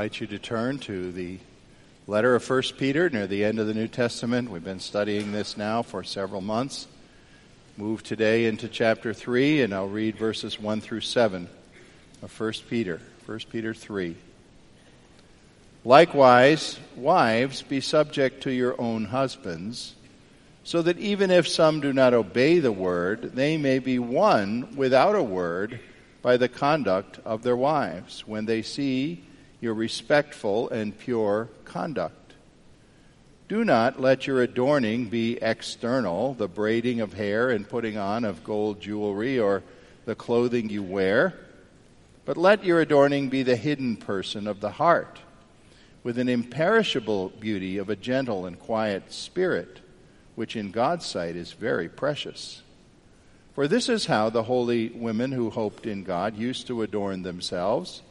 Invite you to turn to the letter of 1 Peter near the end of the New Testament. We've been studying this now for several months. Move today into chapter 3, and I'll read verses 1 through 7 of 1 Peter. 1 Peter 3. Likewise, wives, be subject to your own husbands, so that even if some do not obey the word, they may be won without a word by the conduct of their wives, when they see your respectful and pure conduct. Do not let your adorning be external, the braiding of hair and putting on of gold jewelry or the clothing you wear, but let your adorning be the hidden person of the heart, with an imperishable beauty of a gentle and quiet spirit, which in God's sight is very precious. For this is how the holy women who hoped in God used to adorn themselves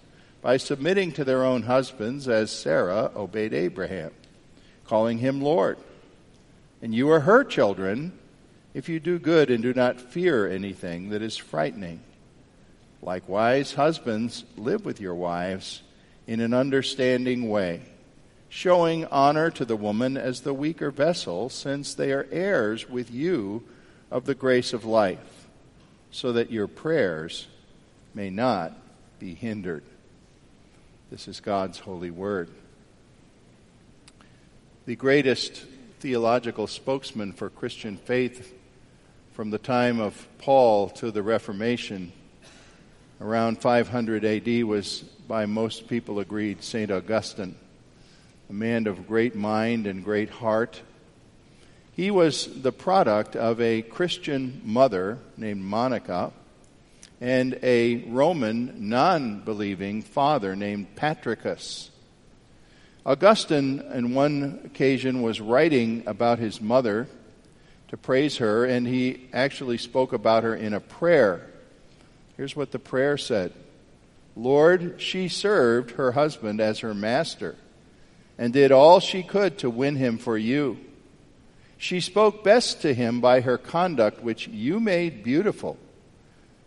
by submitting to their own husbands as Sarah obeyed Abraham, calling him Lord. And you are her children if you do good and do not fear anything that is frightening. Likewise, husbands, live with your wives in an understanding way, showing honor to the woman as the weaker vessel, since they are heirs with you of the grace of life, so that your prayers may not be hindered. This is God's holy word. The greatest theological spokesman for Christian faith from the time of Paul to the Reformation around 500 AD was, by most people agreed, St. Augustine, a man of great mind and great heart. He was the product of a Christian mother named Monica and a Roman non believing father named Patricius. Augustine, on one occasion, was writing about his mother to praise her, and he actually spoke about her in a prayer. Here's what the prayer said Lord, she served her husband as her master and did all she could to win him for you. She spoke best to him by her conduct, which you made beautiful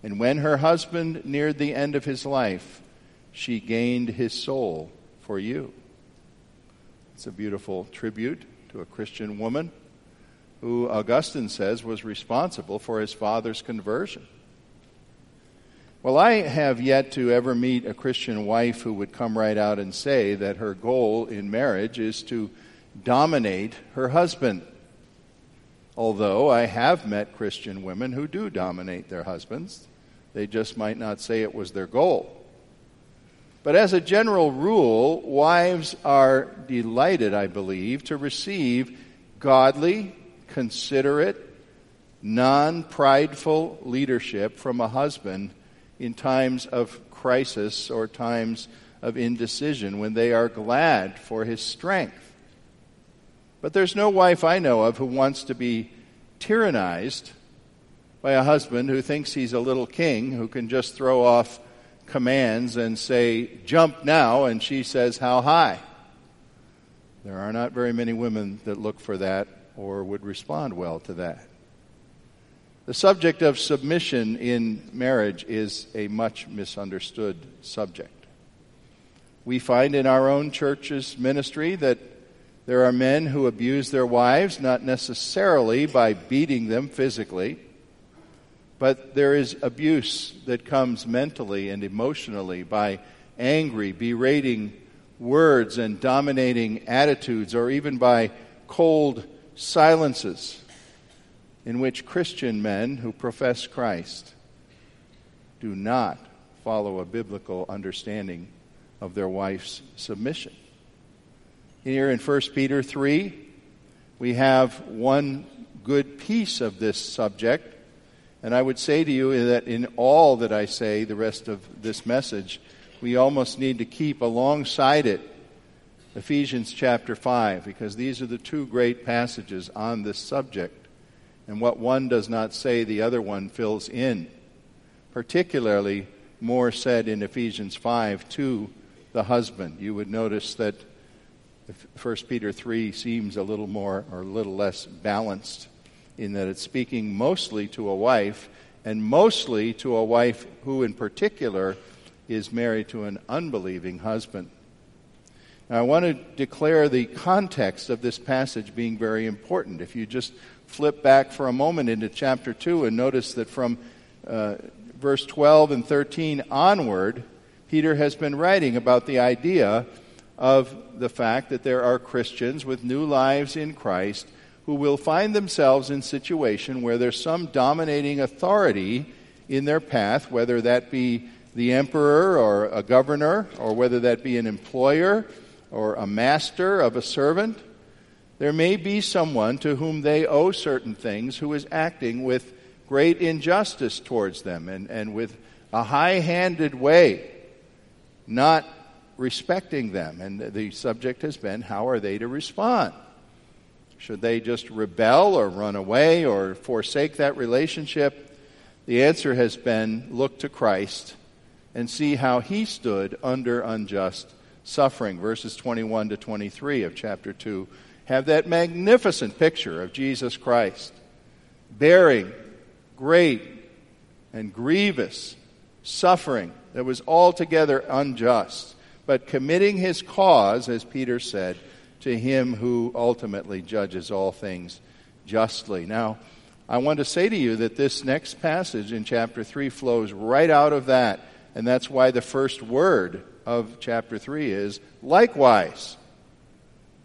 and when her husband neared the end of his life, she gained his soul for you. It's a beautiful tribute to a Christian woman who Augustine says was responsible for his father's conversion. Well, I have yet to ever meet a Christian wife who would come right out and say that her goal in marriage is to dominate her husband. Although I have met Christian women who do dominate their husbands. They just might not say it was their goal. But as a general rule, wives are delighted, I believe, to receive godly, considerate, non prideful leadership from a husband in times of crisis or times of indecision when they are glad for his strength. But there's no wife I know of who wants to be tyrannized by a husband who thinks he's a little king who can just throw off commands and say, jump now, and she says, how high? There are not very many women that look for that or would respond well to that. The subject of submission in marriage is a much misunderstood subject. We find in our own church's ministry that there are men who abuse their wives, not necessarily by beating them physically but there is abuse that comes mentally and emotionally by angry, berating words and dominating attitudes, or even by cold silences in which Christian men who profess Christ do not follow a biblical understanding of their wife's submission. Here in 1 Peter 3, we have one good piece of this subject. And I would say to you that in all that I say, the rest of this message, we almost need to keep alongside it Ephesians chapter 5, because these are the two great passages on this subject. And what one does not say, the other one fills in. Particularly, more said in Ephesians 5 to the husband. You would notice that 1 Peter 3 seems a little more or a little less balanced in that it's speaking mostly to a wife and mostly to a wife who, in particular, is married to an unbelieving husband. Now, I want to declare the context of this passage being very important. If you just flip back for a moment into chapter 2 and notice that from uh, verse 12 and 13 onward, Peter has been writing about the idea of the fact that there are Christians with new lives in Christ who will find themselves in situation where there's some dominating authority in their path, whether that be the emperor or a governor, or whether that be an employer or a master of a servant. There may be someone to whom they owe certain things who is acting with great injustice towards them and, and with a high handed way, not respecting them. And the subject has been how are they to respond? Should they just rebel or run away or forsake that relationship? The answer has been look to Christ and see how he stood under unjust suffering. Verses 21 to 23 of chapter 2 have that magnificent picture of Jesus Christ bearing great and grievous suffering that was altogether unjust, but committing his cause, as Peter said, to him who ultimately judges all things justly. Now, I want to say to you that this next passage in chapter 3 flows right out of that, and that's why the first word of chapter 3 is likewise.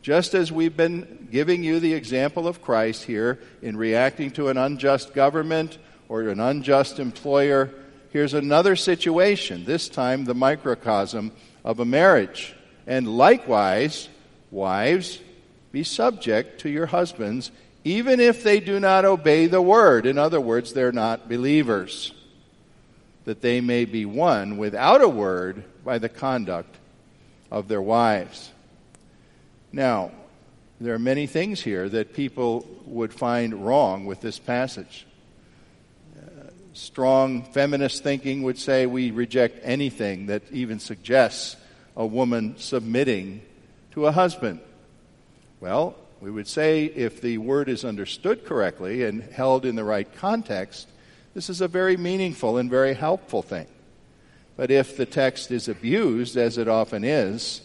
Just as we've been giving you the example of Christ here in reacting to an unjust government or an unjust employer, here's another situation, this time the microcosm of a marriage. And likewise, wives, be subject to your husbands, even if they do not obey the word. In other words, they're not believers that they may be won without a word by the conduct of their wives. Now, there are many things here that people would find wrong with this passage. Strong feminist thinking would say we reject anything that even suggests a woman submitting to a husband. Well, we would say if the word is understood correctly and held in the right context, this is a very meaningful and very helpful thing. But if the text is abused, as it often is,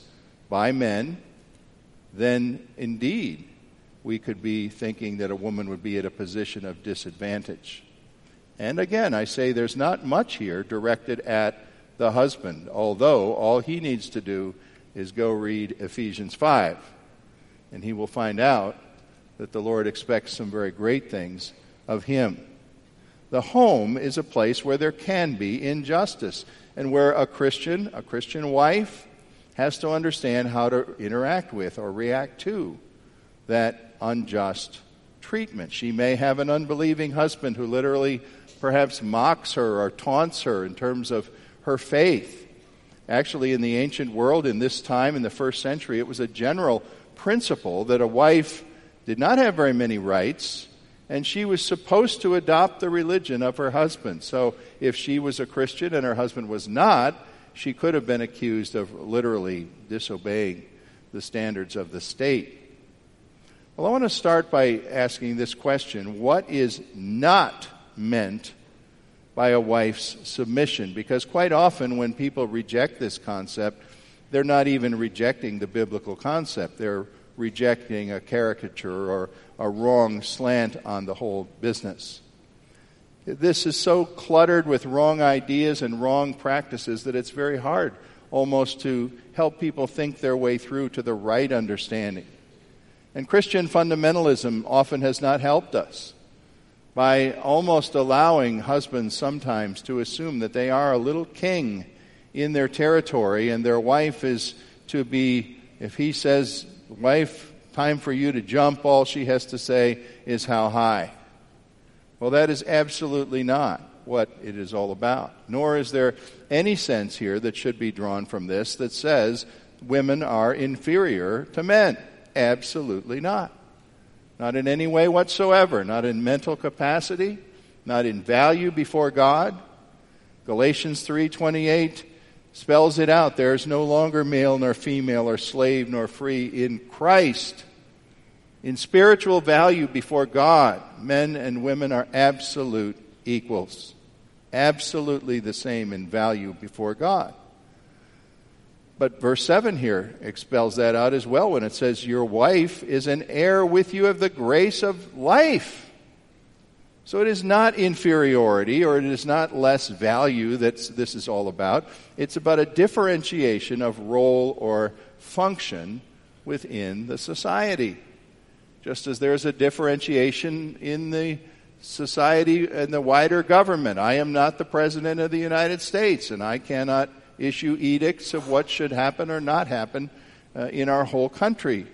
by men, then indeed we could be thinking that a woman would be at a position of disadvantage. And again, I say there's not much here directed at the husband, although all he needs to do is go read Ephesians 5, and he will find out that the Lord expects some very great things of him. The home is a place where there can be injustice and where a Christian, a Christian wife, has to understand how to interact with or react to that unjust treatment. She may have an unbelieving husband who literally perhaps mocks her or taunts her in terms of her faith. Actually, in the ancient world, in this time, in the first century, it was a general principle that a wife did not have very many rights and she was supposed to adopt the religion of her husband. So if she was a Christian and her husband was not, she could have been accused of literally disobeying the standards of the state. Well, I want to start by asking this question What is not meant by a wife's submission? Because quite often, when people reject this concept, they're not even rejecting the biblical concept. They're rejecting a caricature or a wrong slant on the whole business. This is so cluttered with wrong ideas and wrong practices that it's very hard almost to help people think their way through to the right understanding. And Christian fundamentalism often has not helped us by almost allowing husbands sometimes to assume that they are a little king in their territory and their wife is to be, if he says, wife, time for you to jump, all she has to say is how high. Well, that is absolutely not what it is all about. Nor is there any sense here that should be drawn from this that says women are inferior to men. Absolutely not. Not in any way whatsoever. Not in mental capacity, not in value before God. Galatians 3:28 spells it out. There is no longer male nor female or slave nor free in Christ. In spiritual value before God, men and women are absolute equals. Absolutely the same in value before God. But verse 7 here expels that out as well when it says, Your wife is an heir with you of the grace of life. So it is not inferiority or it is not less value that this is all about. It's about a differentiation of role or function within the society. Just as there's a differentiation in the society and the wider government. I am not the President of the United States, and I cannot issue edicts of what should happen or not happen uh, in our whole country.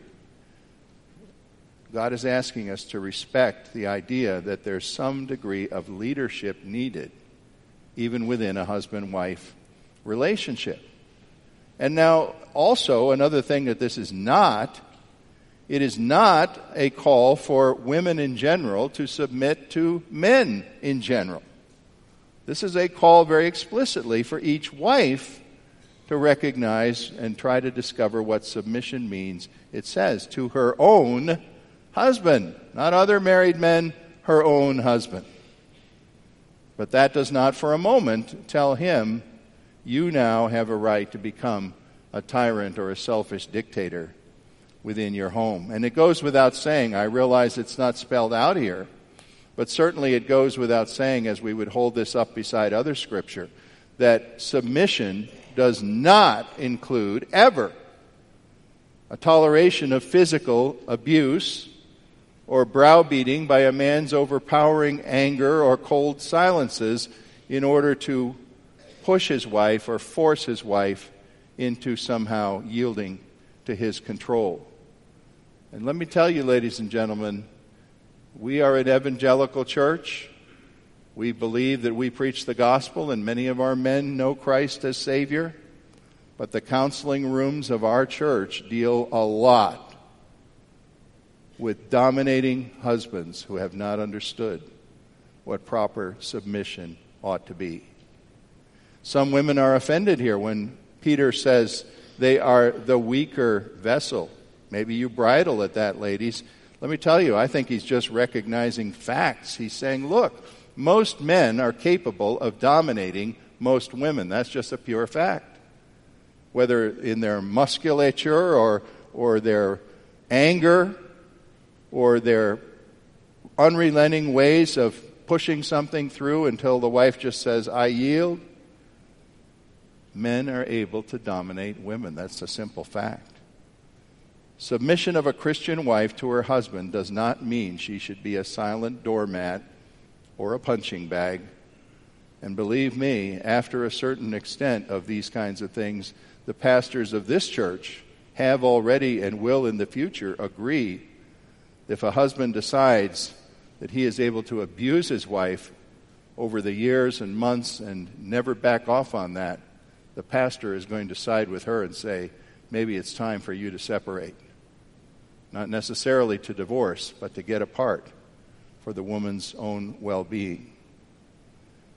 God is asking us to respect the idea that there's some degree of leadership needed, even within a husband wife relationship. And now, also, another thing that this is not it is not a call for women in general to submit to men in general. This is a call very explicitly for each wife to recognize and try to discover what submission means. It says, to her own husband, not other married men, her own husband. But that does not for a moment tell him, you now have a right to become a tyrant or a selfish dictator within your home. And it goes without saying, I realize it's not spelled out here, but certainly it goes without saying, as we would hold this up beside other scripture, that submission does not include ever a toleration of physical abuse or browbeating by a man's overpowering anger or cold silences in order to push his wife or force his wife into somehow yielding to his control. And let me tell you, ladies and gentlemen, we are an evangelical church. We believe that we preach the gospel, and many of our men know Christ as Savior. But the counseling rooms of our church deal a lot with dominating husbands who have not understood what proper submission ought to be. Some women are offended here when Peter says they are the weaker vessel. Maybe you bridle at that, ladies. Let me tell you, I think he's just recognizing facts. He's saying, look, most men are capable of dominating most women. That's just a pure fact. Whether in their musculature or, or their anger or their unrelenting ways of pushing something through until the wife just says, I yield, men are able to dominate women. That's a simple fact. Submission of a Christian wife to her husband does not mean she should be a silent doormat or a punching bag. And believe me, after a certain extent of these kinds of things, the pastors of this church have already and will in the future agree if a husband decides that he is able to abuse his wife over the years and months and never back off on that, the pastor is going to side with her and say, maybe it's time for you to separate. Not necessarily to divorce, but to get apart for the woman's own well being.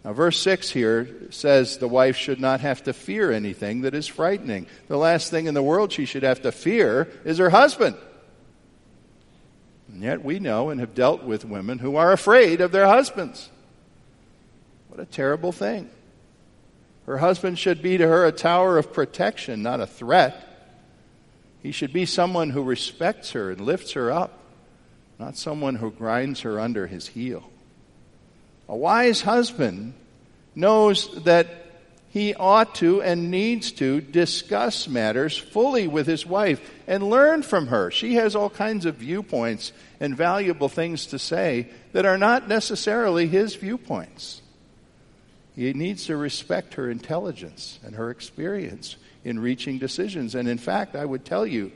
Now, verse 6 here says the wife should not have to fear anything that is frightening. The last thing in the world she should have to fear is her husband. And yet we know and have dealt with women who are afraid of their husbands. What a terrible thing. Her husband should be to her a tower of protection, not a threat. He should be someone who respects her and lifts her up, not someone who grinds her under his heel. A wise husband knows that he ought to and needs to discuss matters fully with his wife and learn from her. She has all kinds of viewpoints and valuable things to say that are not necessarily his viewpoints. He needs to respect her intelligence and her experience in reaching decisions. And in fact, I would tell you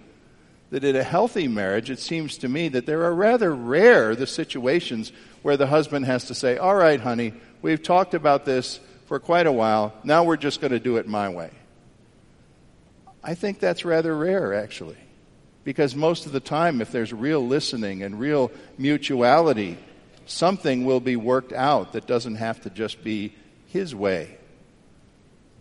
that in a healthy marriage, it seems to me that there are rather rare the situations where the husband has to say, All right, honey, we've talked about this for quite a while. Now we're just going to do it my way. I think that's rather rare, actually. Because most of the time, if there's real listening and real mutuality, something will be worked out that doesn't have to just be his way.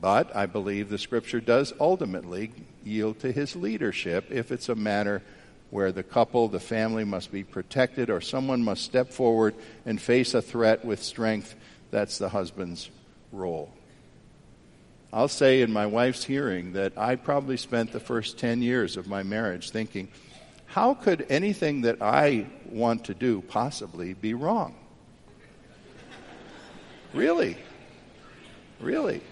But I believe the scripture does ultimately yield to his leadership if it's a matter where the couple, the family must be protected or someone must step forward and face a threat with strength. That's the husband's role. I'll say in my wife's hearing that I probably spent the first 10 years of my marriage thinking, how could anything that I want to do possibly be wrong? really? Really?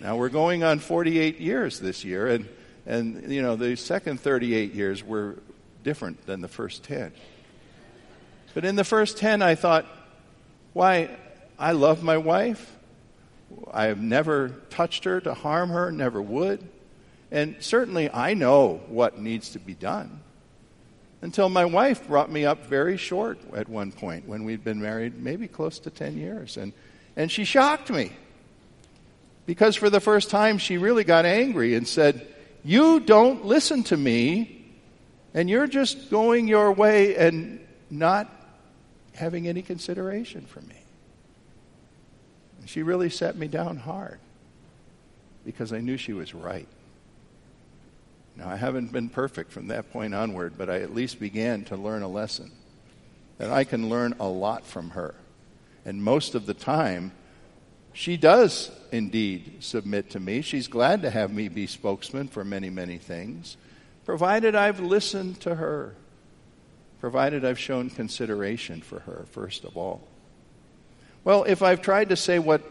Now we're going on 48 years this year, and, and you know, the second 38 years were different than the first 10. But in the first 10, I thought, why, I love my wife. I have never touched her to harm her, never would. And certainly I know what needs to be done. Until my wife brought me up very short at one point when we'd been married maybe close to 10 years. And, and she shocked me. Because for the first time, she really got angry and said, You don't listen to me, and you're just going your way and not having any consideration for me. She really set me down hard because I knew she was right. Now, I haven't been perfect from that point onward, but I at least began to learn a lesson that I can learn a lot from her. And most of the time, she does indeed submit to me. She's glad to have me be spokesman for many, many things, provided I've listened to her, provided I've shown consideration for her, first of all. Well, if I've tried to say what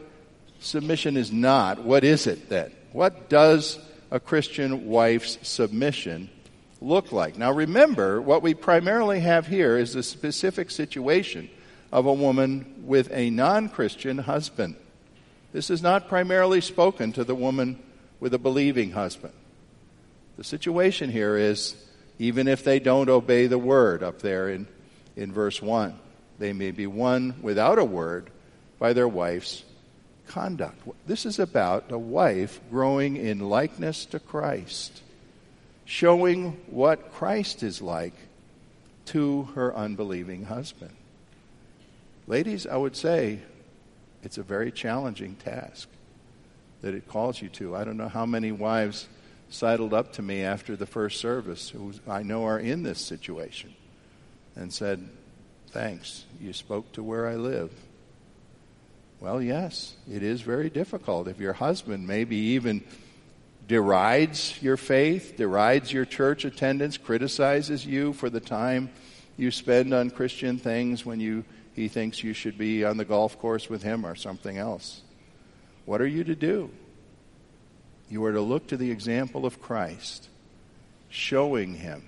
submission is not, what is it then? What does a Christian wife's submission look like? Now, remember, what we primarily have here is the specific situation of a woman with a non Christian husband. This is not primarily spoken to the woman with a believing husband. The situation here is even if they don't obey the word up there in, in verse 1, they may be won without a word by their wife's conduct. This is about a wife growing in likeness to Christ, showing what Christ is like to her unbelieving husband. Ladies, I would say it's a very challenging task that it calls you to. I don't know how many wives sidled up to me after the first service who I know are in this situation and said, Thanks, you spoke to where I live. Well, yes, it is very difficult. If your husband maybe even derides your faith, derides your church attendance, criticizes you for the time you spend on Christian things when you, he thinks you should be on the golf course with him or something else. What are you to do? You are to look to the example of Christ, showing him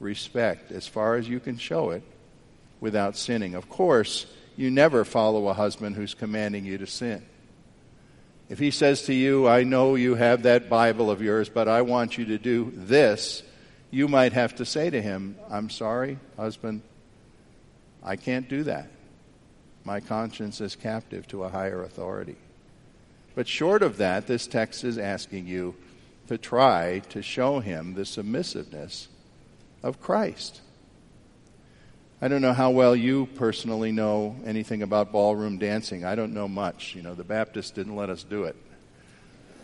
respect as far as you can show it without sinning. Of course, you never follow a husband who's commanding you to sin. If he says to you, I know you have that Bible of yours, but I want you to do this, you might have to say to him, I'm sorry, husband, I can't do that. My conscience is captive to a higher authority. But short of that, this text is asking you to try to show him the submissiveness of Christ. I don't know how well you personally know anything about ballroom dancing. I don't know much. You know, the Baptists didn't let us do it.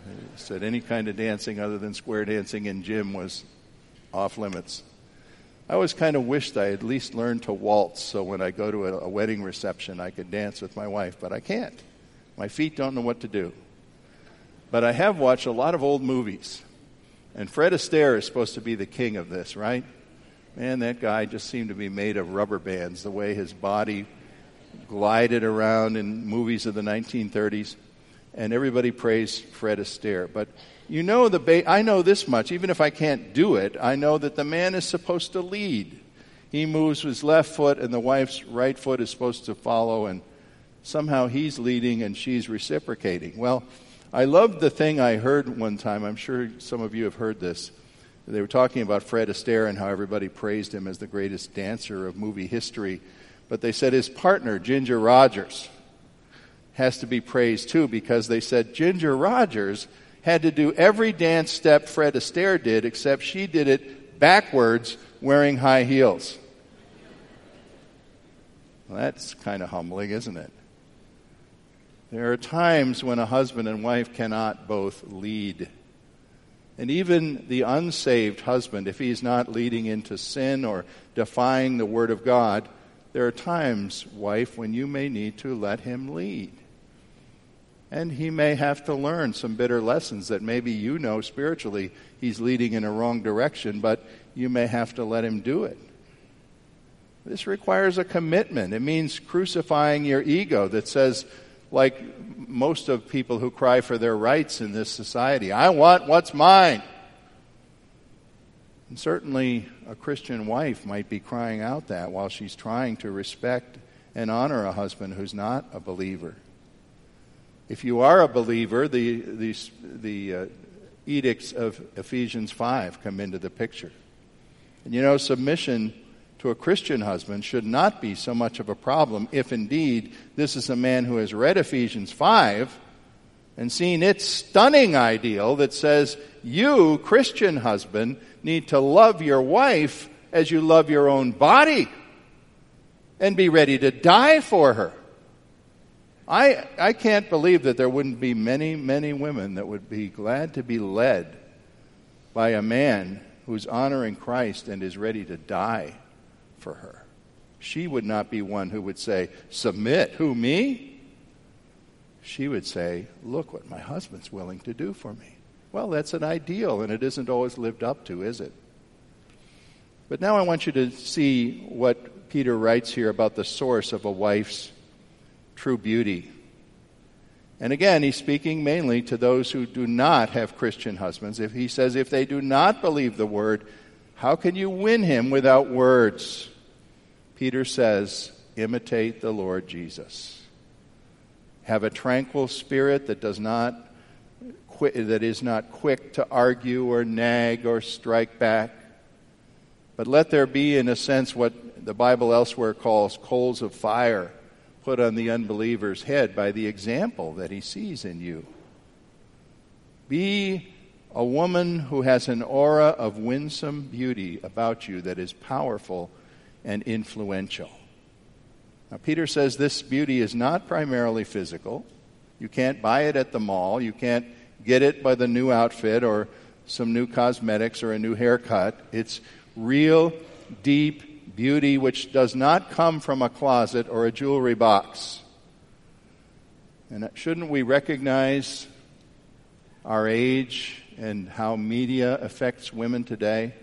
They said any kind of dancing other than square dancing in gym was off limits. I always kind of wished I at least learned to waltz so when I go to a, a wedding reception I could dance with my wife, but I can't. My feet don't know what to do. But I have watched a lot of old movies. And Fred Astaire is supposed to be the king of this, right? Man, that guy just seemed to be made of rubber bands, the way his body glided around in movies of the 1930s. And everybody praised Fred Astaire. But you know, the ba- I know this much, even if I can't do it, I know that the man is supposed to lead. He moves with his left foot, and the wife's right foot is supposed to follow, and somehow he's leading and she's reciprocating. Well, I loved the thing I heard one time. I'm sure some of you have heard this they were talking about Fred Astaire and how everybody praised him as the greatest dancer of movie history. But they said his partner, Ginger Rogers, has to be praised too because they said Ginger Rogers had to do every dance step Fred Astaire did, except she did it backwards wearing high heels. Well, that's kind of humbling, isn't it? There are times when a husband and wife cannot both lead. And even the unsaved husband, if he's not leading into sin or defying the Word of God, there are times, wife, when you may need to let him lead. And he may have to learn some bitter lessons that maybe you know spiritually he's leading in a wrong direction, but you may have to let him do it. This requires a commitment. It means crucifying your ego that says, like most of people who cry for their rights in this society, I want what's mine. And certainly a Christian wife might be crying out that while she's trying to respect and honor a husband who's not a believer. If you are a believer, the, the, the uh, edicts of Ephesians 5 come into the picture. And you know, submission to a Christian husband should not be so much of a problem if indeed this is a man who has read Ephesians 5 and seen its stunning ideal that says, you, Christian husband, need to love your wife as you love your own body and be ready to die for her. I, I can't believe that there wouldn't be many, many women that would be glad to be led by a man who's honoring Christ and is ready to die for her. She would not be one who would say, Submit. Who, me? She would say, Look what my husband's willing to do for me. Well, that's an ideal, and it isn't always lived up to, is it? But now I want you to see what Peter writes here about the source of a wife's true beauty. And again, he's speaking mainly to those who do not have Christian husbands. If he says, if they do not believe the word, how can you win him without words? Peter says, imitate the Lord Jesus. Have a tranquil spirit that does not that is not quick to argue or nag or strike back. But let there be, in a sense, what the Bible elsewhere calls coals of fire put on the unbeliever's head by the example that he sees in you. Be a woman who has an aura of winsome beauty about you that is powerful and influential. Now, Peter says this beauty is not primarily physical. You can't buy it at the mall. You can't get it by the new outfit or some new cosmetics or a new haircut. It's real, deep beauty which does not come from a closet or a jewelry box. And shouldn't we recognize our age and how media affects women today,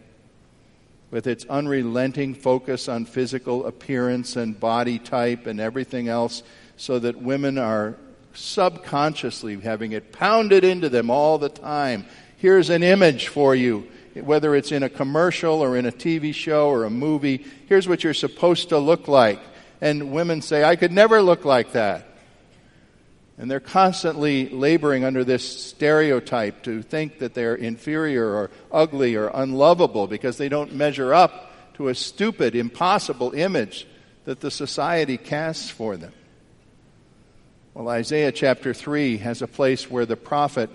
with its unrelenting focus on physical appearance and body type and everything else, so that women are subconsciously having it pounded into them all the time. Here's an image for you, whether it's in a commercial or in a TV show or a movie. Here's what you're supposed to look like. And women say, I could never look like that. And they're constantly laboring under this stereotype to think that they're inferior or ugly or unlovable because they don't measure up to a stupid, impossible image that the society casts for them. Well, Isaiah chapter 3 has a place where the prophet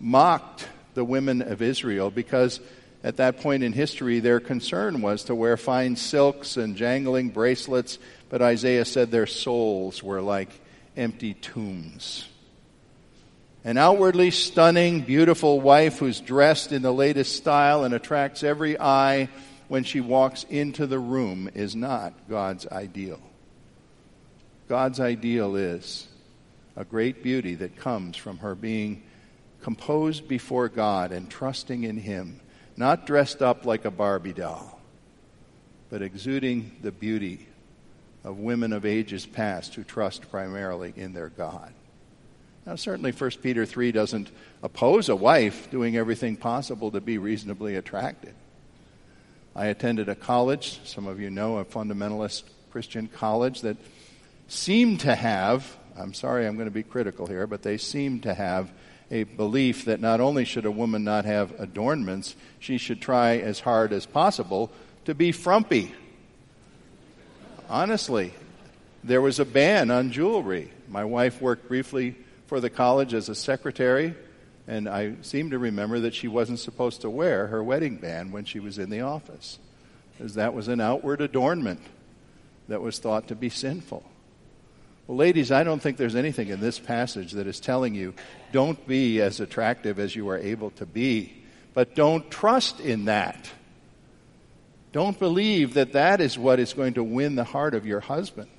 mocked the women of Israel because at that point in history their concern was to wear fine silks and jangling bracelets, but Isaiah said their souls were like empty tombs. An outwardly stunning, beautiful wife who's dressed in the latest style and attracts every eye when she walks into the room is not God's ideal. God's ideal is a great beauty that comes from her being composed before God and trusting in Him, not dressed up like a Barbie doll, but exuding the beauty of women of ages past who trust primarily in their God. Now, certainly 1 Peter 3 doesn't oppose a wife doing everything possible to be reasonably attractive. I attended a college, some of you know, a fundamentalist Christian college that seemed to have, I'm sorry I'm going to be critical here, but they seemed to have a belief that not only should a woman not have adornments, she should try as hard as possible to be frumpy. Honestly, there was a ban on jewelry. My wife worked briefly for the college as a secretary, and I seem to remember that she wasn't supposed to wear her wedding band when she was in the office, because that was an outward adornment that was thought to be sinful. Well, ladies, I don't think there's anything in this passage that is telling you don't be as attractive as you are able to be, but don't trust in that. Don't believe that that is what is going to win the heart of your husband.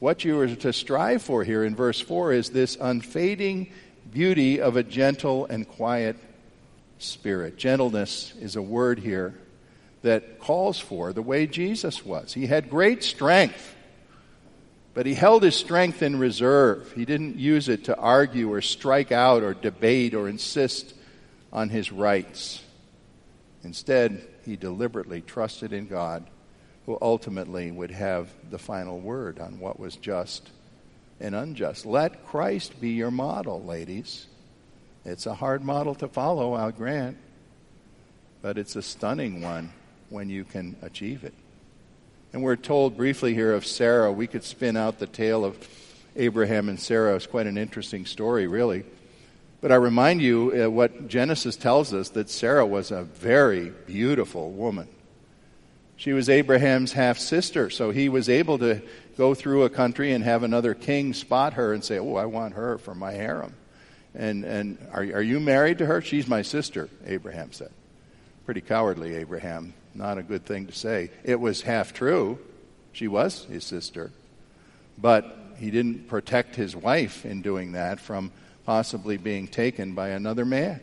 What you are to strive for here in verse 4 is this unfading beauty of a gentle and quiet spirit. Gentleness is a word here that calls for the way Jesus was. He had great strength. But he held his strength in reserve. He didn't use it to argue or strike out or debate or insist on his rights. Instead, he deliberately trusted in God, who ultimately would have the final word on what was just and unjust. Let Christ be your model, ladies. It's a hard model to follow, I'll grant, but it's a stunning one when you can achieve it. And we're told briefly here of Sarah. We could spin out the tale of Abraham and Sarah. It's quite an interesting story, really. But I remind you uh, what Genesis tells us that Sarah was a very beautiful woman. She was Abraham's half sister, so he was able to go through a country and have another king spot her and say, Oh, I want her for my harem. And, and are, are you married to her? She's my sister, Abraham said. Pretty cowardly, Abraham not a good thing to say. It was half true. She was his sister. But he didn't protect his wife in doing that from possibly being taken by another man.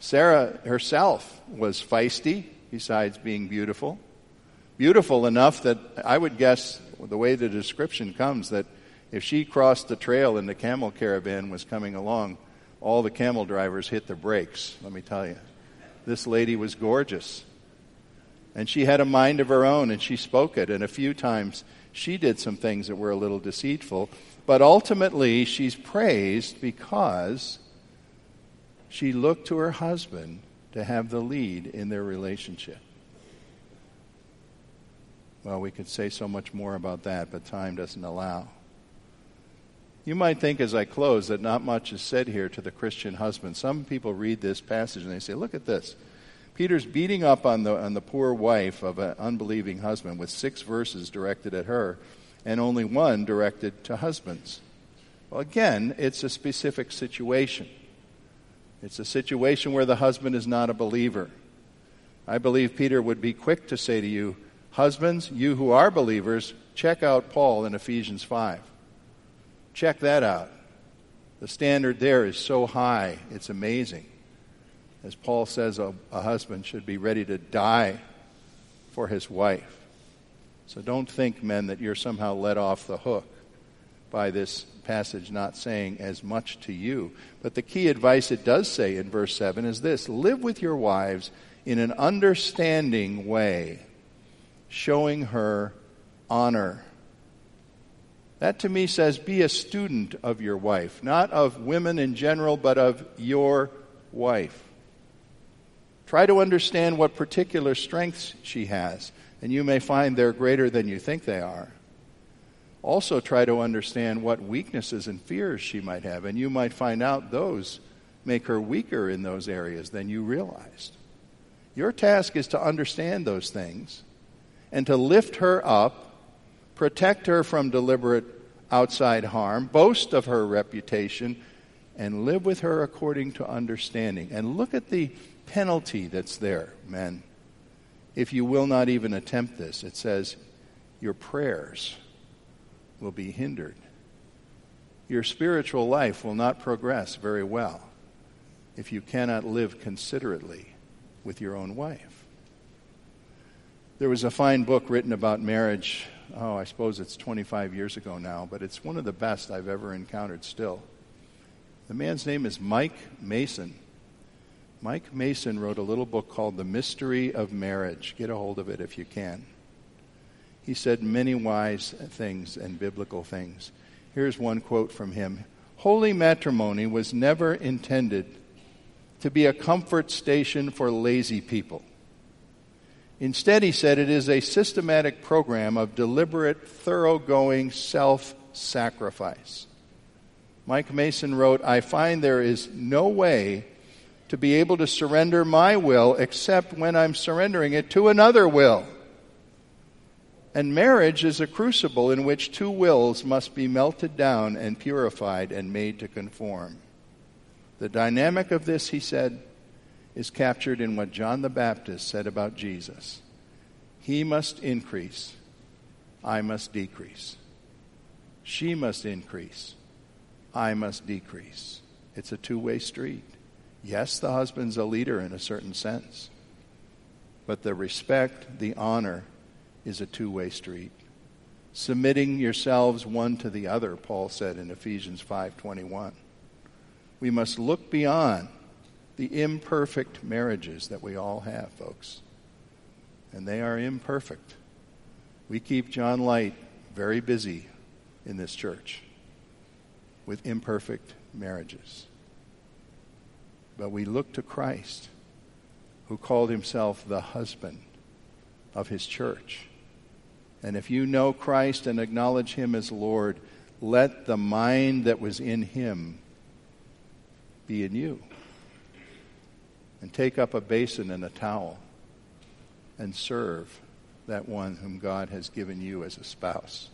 Sarah herself was feisty, besides being beautiful. Beautiful enough that I would guess, the way the description comes, that if she crossed the trail and the camel caravan was coming along, all the camel drivers hit the brakes, let me tell you. This lady was gorgeous. And she had a mind of her own, and she spoke it. And a few times she did some things that were a little deceitful. But ultimately, she's praised because she looked to her husband to have the lead in their relationship. Well, we could say so much more about that, but time doesn't allow. You might think as I close that not much is said here to the Christian husband. Some people read this passage and they say, look at this. Peter's beating up on the, on the poor wife of an unbelieving husband with six verses directed at her and only one directed to husbands. Well, again, it's a specific situation. It's a situation where the husband is not a believer. I believe Peter would be quick to say to you, Husbands, you who are believers, check out Paul in Ephesians 5. Check that out. The standard there is so high, it's amazing. As Paul says, a, a husband should be ready to die for his wife. So don't think, men, that you're somehow let off the hook by this passage not saying as much to you. But the key advice it does say in verse 7 is this live with your wives in an understanding way, showing her honor. That to me says be a student of your wife, not of women in general, but of your wife. Try to understand what particular strengths she has, and you may find they're greater than you think they are. Also, try to understand what weaknesses and fears she might have, and you might find out those make her weaker in those areas than you realized. Your task is to understand those things and to lift her up, protect her from deliberate outside harm, boast of her reputation, and live with her according to understanding. And look at the penalty that's there, men. If you will not even attempt this, it says your prayers will be hindered. Your spiritual life will not progress very well if you cannot live considerately with your own wife. There was a fine book written about marriage. Oh, I suppose it's 25 years ago now, but it's one of the best I've ever encountered still. The man's name is Mike Mason. Mike Mason wrote a little book called The Mystery of Marriage. Get a hold of it if you can. He said many wise things and biblical things. Here's one quote from him Holy matrimony was never intended to be a comfort station for lazy people. Instead, he said it is a systematic program of deliberate, thoroughgoing self sacrifice. Mike Mason wrote, I find there is no way to be able to surrender my will except when I'm surrendering it to another will. And marriage is a crucible in which two wills must be melted down and purified and made to conform. The dynamic of this, he said, is captured in what John the Baptist said about Jesus He must increase, I must decrease. She must increase, I must decrease. It's a two way street. Yes, the husband's a leader in a certain sense, but the respect, the honor, is a two way street. Submitting yourselves one to the other, Paul said in Ephesians 5:21. We must look beyond the imperfect marriages that we all have, folks. And they are imperfect. We keep John Light very busy in this church with imperfect marriages. But we look to Christ, who called himself the husband of his church. And if you know Christ and acknowledge him as Lord, let the mind that was in him be in you and take up a basin and a towel and serve that one whom God has given you as a spouse.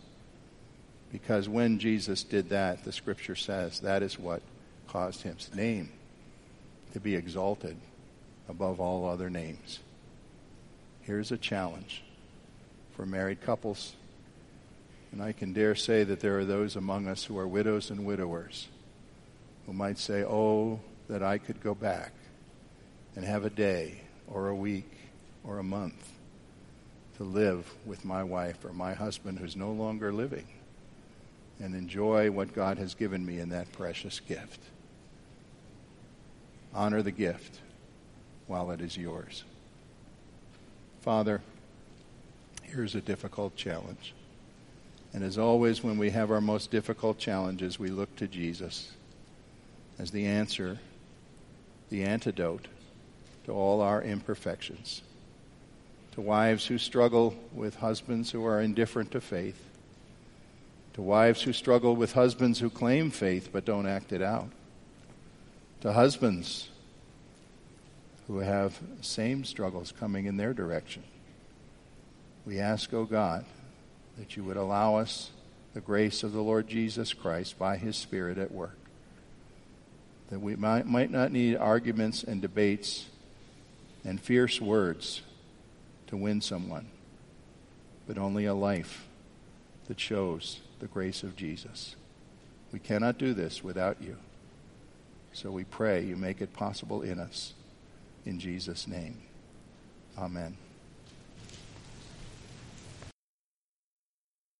Because when Jesus did that, the scripture says that is what caused his name to be exalted above all other names. Here's a challenge for married couples. And I can dare say that there are those among us who are widows and widowers who might say, Oh, that I could go back and have a day or a week or a month to live with my wife or my husband who's no longer living and enjoy what God has given me in that precious gift. Honor the gift while it is yours. Father, here's a difficult challenge. And as always, when we have our most difficult challenges, we look to Jesus as the answer, the antidote to all our imperfections. To wives who struggle with husbands who are indifferent to faith. To wives who struggle with husbands who claim faith but don't act it out. To husbands who have same struggles coming in their direction. We ask, O oh God, that you would allow us the grace of the Lord Jesus Christ by his Spirit at work. That we might, might not need arguments and debates and fierce words to win someone, but only a life that shows the grace of Jesus. We cannot do this without you. So we pray you make it possible in us. In Jesus' name. Amen.